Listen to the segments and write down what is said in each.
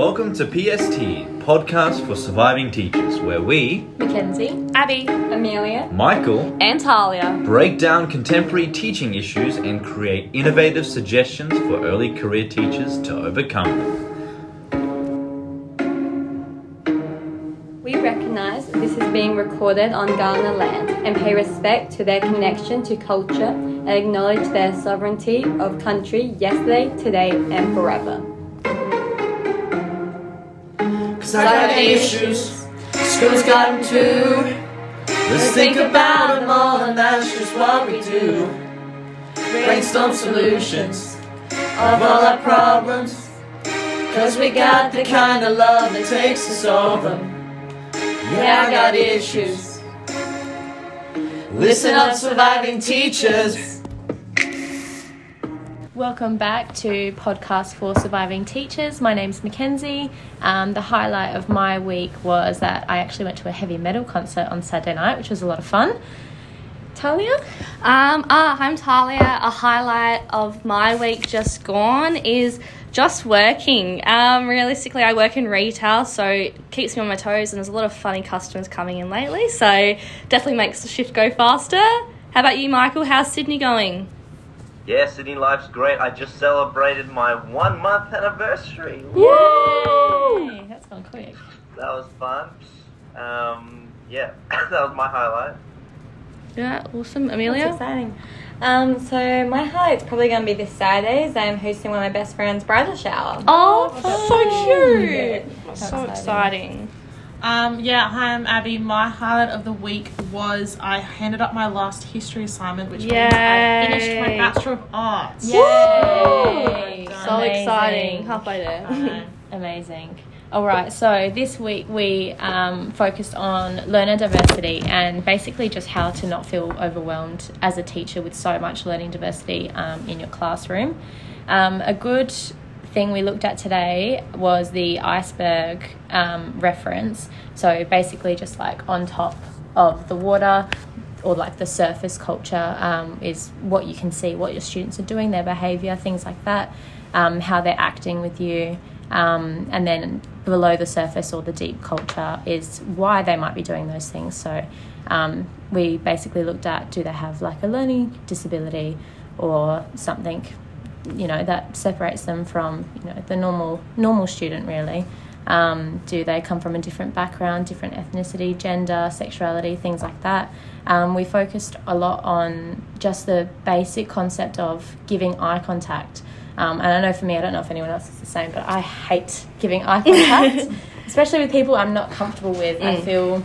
Welcome to PST, Podcast for Surviving Teachers, where we, Mackenzie, Abby, Amelia, Michael, and Talia. break down contemporary teaching issues and create innovative suggestions for early career teachers to overcome them. we recognise this is being recorded on Kaurna land and pay respect to their connection to culture and acknowledge their sovereignty of country yesterday, today, and forever. Cause I got issues, school's got them too. Let's think about them all, and that's just what we do. Brainstorm solutions of all our problems. Cause we got the kind of love that takes solve them. Yeah, I got issues. Listen up, surviving teachers. Welcome back to Podcast for Surviving Teachers. My name's Mackenzie. Um, the highlight of my week was that I actually went to a heavy metal concert on Saturday night, which was a lot of fun. Talia? Um, ah, I'm Talia. A highlight of my week just gone is just working. Um, realistically, I work in retail, so it keeps me on my toes, and there's a lot of funny customers coming in lately, so definitely makes the shift go faster. How about you, Michael? How's Sydney going? Yeah, Sydney Life's great. I just celebrated my one month anniversary. Yay! That's gone quick. That was fun. Um, yeah, that was my highlight. Yeah, awesome. That's Amelia? exciting. Um, so my highlight's probably going to be this Saturday. as I'm hosting one of my best friends' bridal shower. Oh, That's so cute. cute! So exciting. Um, yeah, hi, I'm Abby. My highlight of the week was I handed up my last history assignment, which means I finished my Yay. Bachelor of Arts. Yay! So Amazing. exciting. Halfway there. Amazing. All right, so this week we um, focused on learner diversity and basically just how to not feel overwhelmed as a teacher with so much learning diversity um, in your classroom. Um, a good thing we looked at today was the iceberg um, reference. So basically, just like on top of the water, or like the surface culture um, is what you can see, what your students are doing, their behaviour, things like that, um, how they're acting with you. Um, and then below the surface or the deep culture is why they might be doing those things. So um, we basically looked at do they have like a learning disability or something, you know, that separates them from you know the normal normal student really. Um, do they come from a different background, different ethnicity, gender, sexuality, things like that? Um, we focused a lot on just the basic concept of giving eye contact. Um, and I know for me, I don't know if anyone else is the same, but I hate giving eye contact, especially with people I'm not comfortable with. I Mm. feel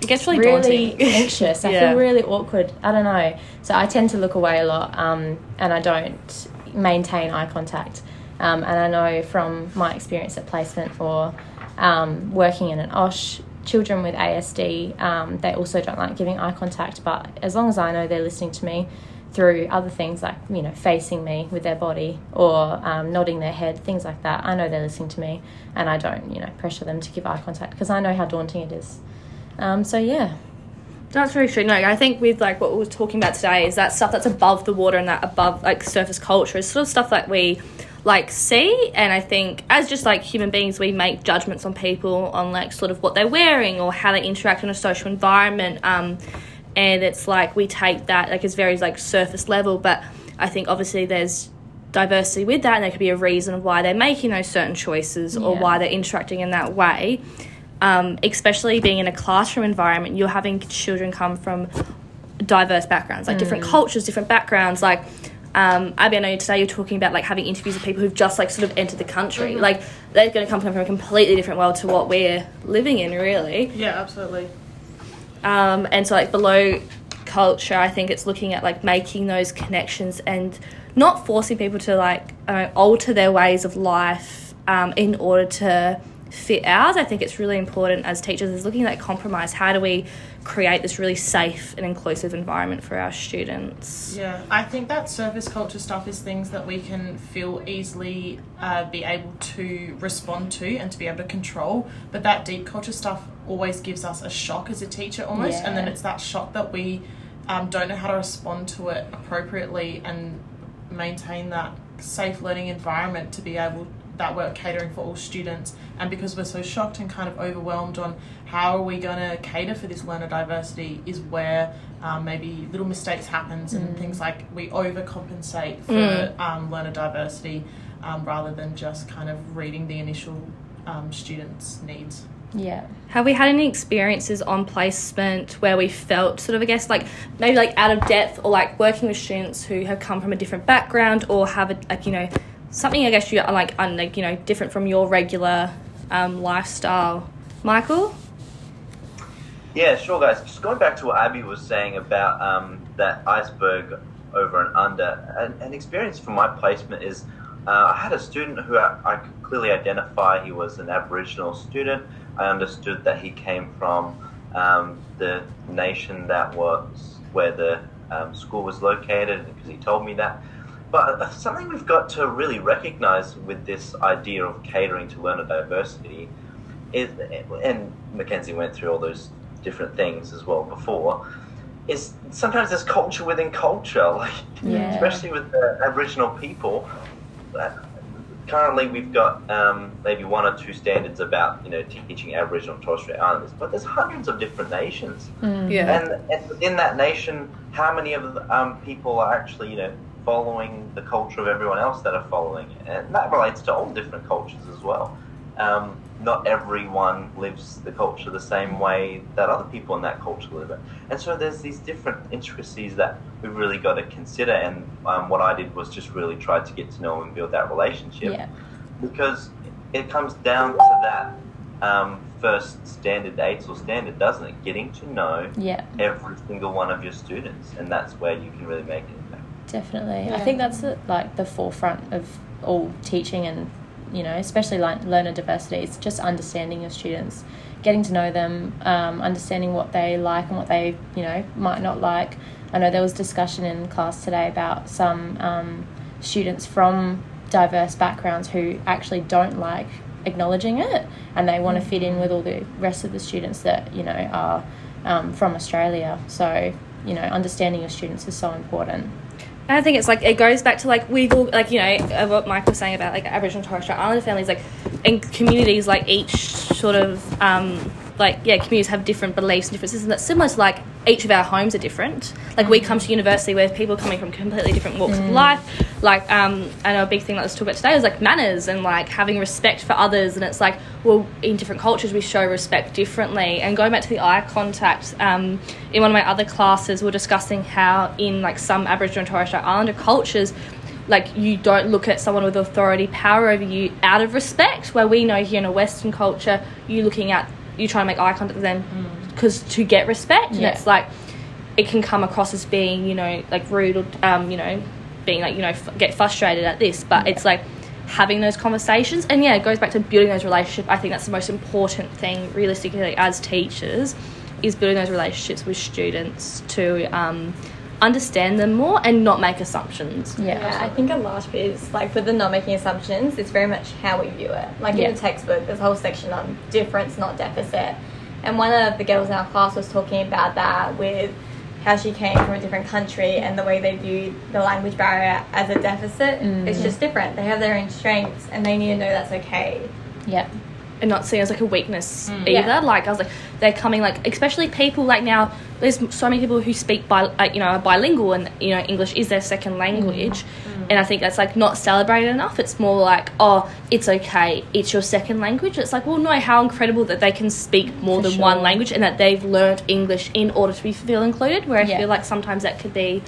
It gets really, really anxious. I Yeah. feel really awkward. I don't know. So I tend to look away a lot, um, and I don't maintain eye contact. Um, and I know from my experience at placement or um, working in an OSH, children with ASD, um, they also don't like giving eye contact. But as long as I know they're listening to me through other things like you know facing me with their body or um, nodding their head, things like that, I know they're listening to me, and I don't you know pressure them to give eye contact because I know how daunting it is. Um, so yeah, That's very true. No, I think with like what we were talking about today is that stuff that's above the water and that above like surface culture is sort of stuff that we like see and I think as just like human beings we make judgments on people on like sort of what they're wearing or how they interact in a social environment um, and it's like we take that like it's very like surface level but I think obviously there's diversity with that and there could be a reason why they're making those certain choices or Yeah. why they're interacting in that way um, especially being in a classroom environment, you're having children come from diverse backgrounds, like different cultures, different backgrounds. Like, um, Abby, I know today you're talking about like having interviews with people who've just like sort of entered the country. Like, they're going to come from a completely different world to what we're living in, really. Yeah, absolutely. Um, and so, like, below culture, I think it's looking at like making those connections and not forcing people to like uh, alter their ways of life um, in order to fit ours. I think it's really important as teachers is looking at compromise. How do we create this really safe and inclusive environment for our students? Yeah, I think that surface culture stuff is things that we can feel easily uh, be able to respond to and to be able to control. But that deep culture stuff always gives us a shock as a teacher almost, and then it's that shock that we um, don't know how to respond to it appropriately and maintain that safe learning environment to be able that we're catering for all students, and because we're so shocked and kind of overwhelmed on how are we going to cater for this learner diversity, is where um, maybe little mistakes happens and things like we overcompensate for Mm. um, learner diversity um, rather than just kind of reading the initial um, students' needs. Yeah. Have we had any experiences on placement where we felt sort of, I guess, like maybe like out of depth or like working with students who have come from a different background or have a, like, you know, something I guess you are like, un, like you know, different from your regular um, lifestyle? Michael? Yeah, sure, guys. Just going back to what Abby was saying about um, that iceberg over and under, an, an experience from my placement is uh, I had a student who I, I could clearly identify he was an Aboriginal student. I understood that he came from um, the nation that was where the um, school was located because he told me that. But uh, something we've got to really recognize with this idea of catering to learner diversity is, and Mackenzie went through all those different things as well before, is sometimes there's culture within culture, like Yeah. especially with the Aboriginal people. uh, Currently, we've got um, maybe one or two standards about you know teaching Aboriginal and Torres Strait Islanders, but there's hundreds of different nations. Yeah. And, and within that nation, how many of the um, people are actually, you know, following the culture of everyone else that are following it? And that relates to all different cultures as well. Um, not everyone lives the culture the same way that other people in that culture live it. And so there's these different intricacies that we've really got to consider. And um, what I did was just really try to get to know and build that relationship Yeah. because it comes down to that um, first standard, AITSL standard, doesn't it? Getting to know Yeah. every single one of your students, and that's where you can really make an impact. Definitely. I think that's the, like the forefront of all teaching and, you know, especially like learner diversity. It's just understanding your students, getting to know them, um, understanding what they like and what they, you know, might not like. I know there was discussion in class today about some um, students from diverse backgrounds who actually don't like acknowledging it and they want to fit in with all the rest of the students that, you know, are um, from Australia. So, you know, understanding your students is so important. And I think it's like it goes back to like we've all like you know what Mike was saying about like Aboriginal and Torres Strait Islander families like in communities like each sort of um, like yeah communities have different beliefs and differences and that's similar to like each of our homes are different. Like we come to university where people are coming from completely different walks of life. Like um, I know a big thing that let's talk about today is like manners and like having respect for others. And it's like well in different cultures we show respect differently. And going back to the eye contact um, in one of my other classes we we're discussing how in like some Aboriginal and Torres Strait Islander cultures like you don't look at someone with authority power over you out of respect where we know here in a western culture you looking at you trying to make eye contact with them because to get respect and it's like it can come across as being you know like rude or um, you know being like you know f- get frustrated at this but it's like having those conversations and yeah it goes back to building those relationships i think that's the most important thing realistically as teachers is building those relationships with students to um, understand them more and not make assumptions Yeah. Yeah, I think a large bit is like with the not making assumptions, it's very much how we view it. Like Yeah. in the textbook, there's a whole section on difference, not deficit. And one of the girls in our class was talking about that with how she came from a different country and the way they view the language barrier as a deficit. It's mm. just different. They have their own strengths and they need to know that's okay. Yeah. and not seen as like a weakness mm. either. Yeah. Like I was like, they're coming like, especially people like now. There's so many people who speak bi, like, you know, are bilingual, and you know, English is their second language, and I think that's like not celebrated enough. It's more like, oh, it's okay, it's your second language. It's like, well, no, how incredible that they can speak more For than one language, and that they've learnt English in order to be feel included. Where I Yeah. feel like sometimes that could be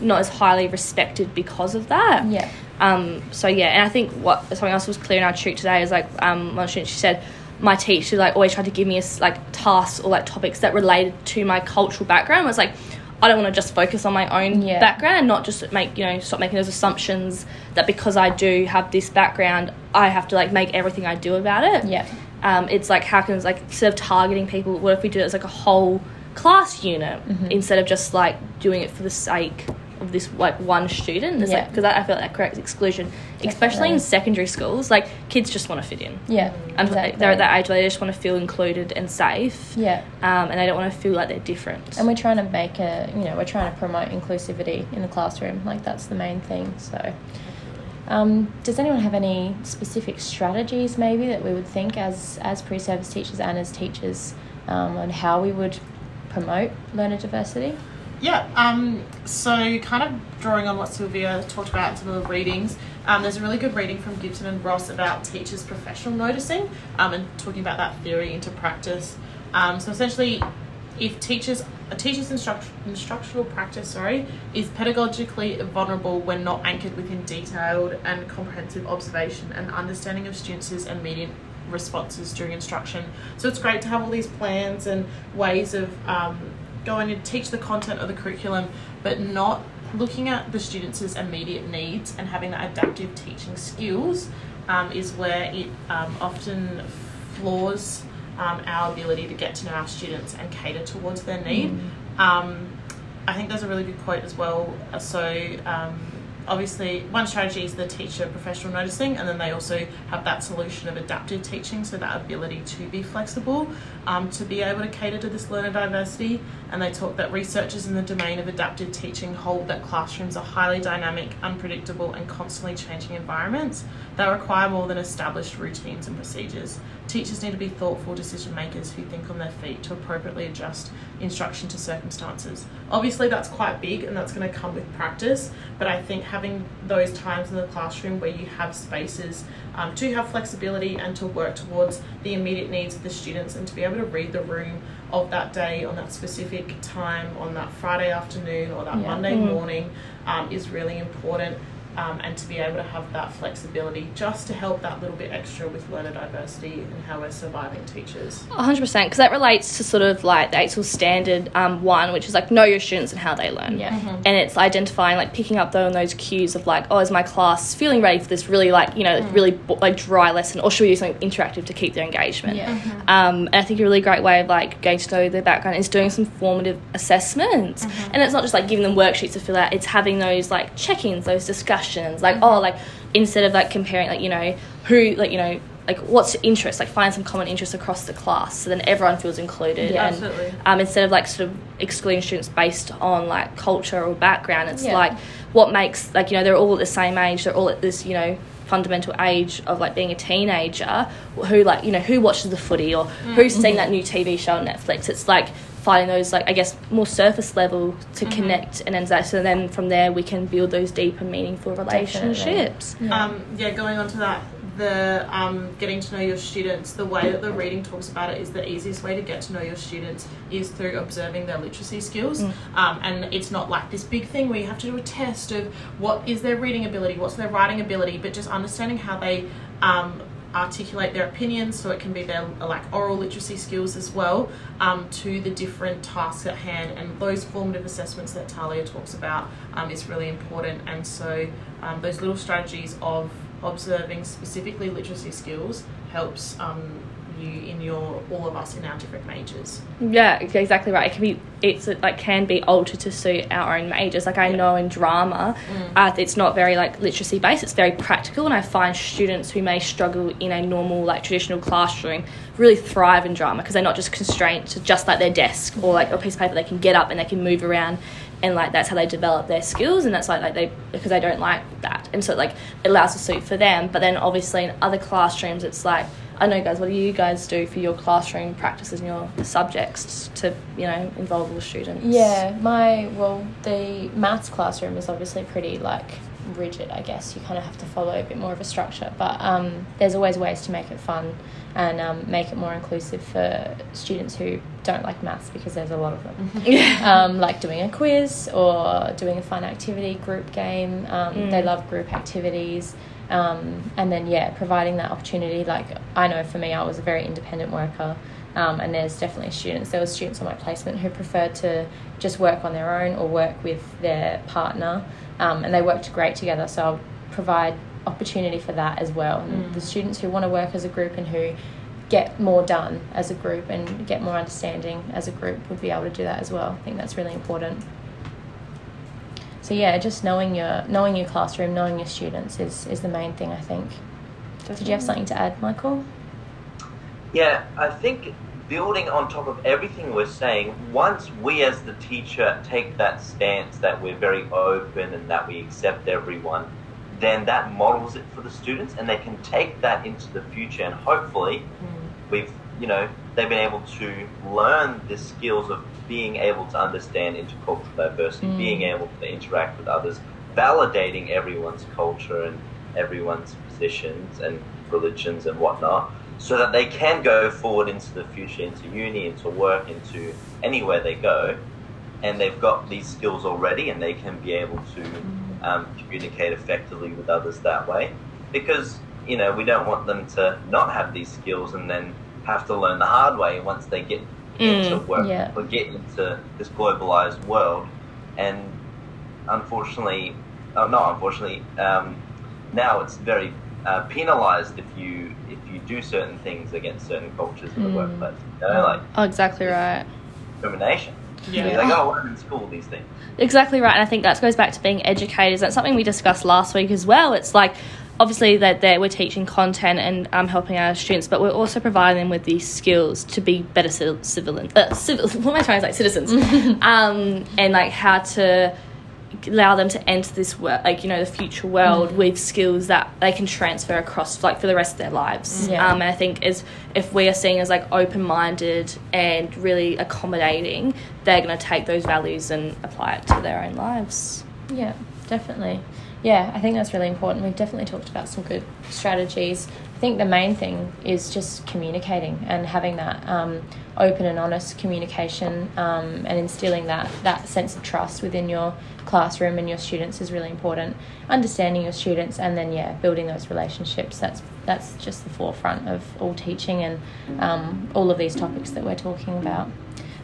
not as highly respected because of that. Yeah. Um, so yeah, and I think what something else was clear in our tutor today is like um, one student she said my teacher like always tried to give me a like tasks or like topics that related to my cultural background. I was like, I don't want to just focus on my own Yeah. background and not just make you know stop making those assumptions that because I do have this background, I have to like make everything I do about it. Yeah. Um, it's like how can like instead of targeting people, what if we do it as like a whole class unit instead of just like doing it for the sake of this like one student? It's Yeah. like because I, feel like that creates exclusion, especially in secondary schools. Like kids just want to fit in, Yeah. and exactly. they're at that age where they just want to feel included and safe. Yeah. Um, and they don't want to feel like they're different. And we're trying to make a, you know, we're trying to promote inclusivity in the classroom. Like that's the main thing. So, Um, does anyone have any specific strategies maybe that we would think as as pre-service teachers and as teachers um, on how we would promote learner diversity? Yeah, um, so kind of drawing on what Sylvia talked about in some of the readings, um, there's a really good reading from Gibson and Ross about teachers' professional noticing um, and talking about that theory into practice. Um, so essentially, if teachers a teacher's instruct, instructional practice sorry is pedagogically vulnerable when not anchored within detailed and comprehensive observation and understanding of students' immediate responses during instruction. So it's great to have all these plans and ways of um, going to teach the content of the curriculum, but not looking at the students' immediate needs and having that adaptive teaching skills um, is where it um, often flaws um, our ability to get to know our students and cater towards their need. Mm. Um, I think there's a really good quote as well. Uh, So, um, obviously, one strategy is the teacher professional noticing, and then they also have that solution of adaptive teaching, so that ability to be flexible, um, to be able to cater to this learner diversity. And they talk that researchers in the domain of adaptive teaching hold that classrooms are highly dynamic, unpredictable, and constantly changing environments that require more than established routines and procedures. Teachers need to be thoughtful decision makers who think on their feet to appropriately adjust instruction to circumstances. Obviously, that's quite big and that's going to come with practice, but I think having those times in the classroom where you have spaces um, to have flexibility and to work towards the immediate needs of the students and to be able to read the room of that day on that specific time on that Friday afternoon or that Yeah. Monday Mm. morning um, is really important. Um, and to be able to have that flexibility just to help that little bit extra with learner diversity and how we're surviving teachers. 100% because that relates to sort of like the AITSL standard um, one, which is like know your students and how they learn. Yeah. And it's identifying, like picking up though on those cues of like, oh, is my class feeling ready for this really like, you know, really like dry lesson or should we do something interactive to keep their engagement? Yeah. Um, and I think a really great way of like getting to know their background is doing some formative assessments. And it's not just like giving them worksheets to fill out, it's having those like check ins, those discussions. Like, oh, like instead of like comparing, like, you know, who, like, you know, like what's interest, like find some common interest across the class so then everyone feels included. Yeah, and absolutely. um, instead of like sort of excluding students based on like culture or background, it's Yeah. like what makes, like, you know, they're all at the same age, they're all at this, you know, fundamental age of like being a teenager who like you know who watches the footy or who's seen that new tv show on netflix it's like finding those like i guess more surface level to connect and then that so then from there we can build those deep and meaningful relationships. Um, yeah, going on to that, the um, getting to know your students, the way that the reading talks about it is the easiest way to get to know your students is through observing their literacy skills. Um, and it's not like this big thing where you have to do a test of what is their reading ability, what's their writing ability, but just understanding how they um, articulate their opinions so it can be their like oral literacy skills as well um, to the different tasks at hand. And those formative assessments that Talia talks about um, is really important. And so um, those little strategies of observing specifically literacy skills helps um, you in your all of us in our different majors. Yeah exactly right. It can be it's like can be altered to suit our own majors. Like i know in drama uh, it's not very like literacy based. It's very practical and i find students who may struggle in a normal like traditional classroom really thrive in drama because they're not just constrained to just like their desk or like a piece of paper. They can get up and they can move around and like that's how they develop their skills and that's like like they because they don't like that. And so like it allows a suit for them. But then obviously in other classrooms it's like I know guys what do you guys do for your classroom practices and your subjects to you know involve all students? Yeah, my well, the maths classroom is obviously pretty like rigid. I guess you kind of have to follow a bit more of a structure, but um, there's always ways to make it fun and um, make it more inclusive for students who don't like maths because there's a lot of them. um, like doing a quiz or doing a fun activity, group game. Um, They love group activities. Um, and then yeah, providing that opportunity. Like I know for me, I was a very independent worker. Um, and there's definitely students. There were students on my placement who preferred to just work on their own or work with their partner, um, and they worked great together. So I'll provide opportunity for that as well. And the students who want to work as a group and who get more done as a group and get more understanding as a group would be able to do that as well. I think that's really important. So yeah, just knowing your knowing your classroom, knowing your students is is the main thing. I think. Did you have something to add, Michael? Yeah, I think building on top of everything we're saying, once we as the teacher take that stance that we're very open and that we accept everyone, then that models it for the students, and they can take that into the future, and hopefully, hmm. we've you know they've been able to learn the skills of being able to understand intercultural diversity, hmm. being able to interact with others, validating everyone's culture and everyone's positions and religions and whatnot, so that they can go forward into the future, into uni, into work, into anywhere they go, and they've got these skills already, and they can be able to um, communicate effectively with others that way. Because you know we don't want them to not have these skills and then have to learn the hard way once they get into work yeah. or get into this globalized world. And unfortunately, oh, not unfortunately, um, now it's very uh, penalized if you if you do certain things against certain cultures in the workplace. You know, like Oh, exactly right. discrimination. Yeah. It's like, oh, learn in school these things. Exactly right, and I think that goes back to being educators. That's something we discussed last week as well. It's like obviously that there we're teaching content and um, helping our students, but we're also providing them with these skills to be better civil, civil, uh, civil what am I trying to say, citizens, um, and like how to allow them to enter this world, like you know, the future world with skills that they can transfer across, like for the rest of their lives. Yeah. Um, and I think is if we are seen as like open minded and really accommodating, they're going to take those values and apply it to their own lives. Yeah, definitely. Yeah, I think that's really important. We've definitely talked about some good strategies. I think the main thing is just communicating and having that um, open and honest communication um, and instilling that, that sense of trust within your classroom and your students is really important. Understanding your students and then, yeah, building those relationships. That's, that's just the forefront of all teaching and um, all of these topics that we're talking about.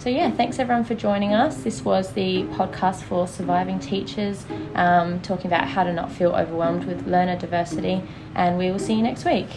So, yeah, thanks everyone for joining us. This was the podcast for surviving teachers, um, talking about how to not feel overwhelmed with learner diversity, and we will see you next week.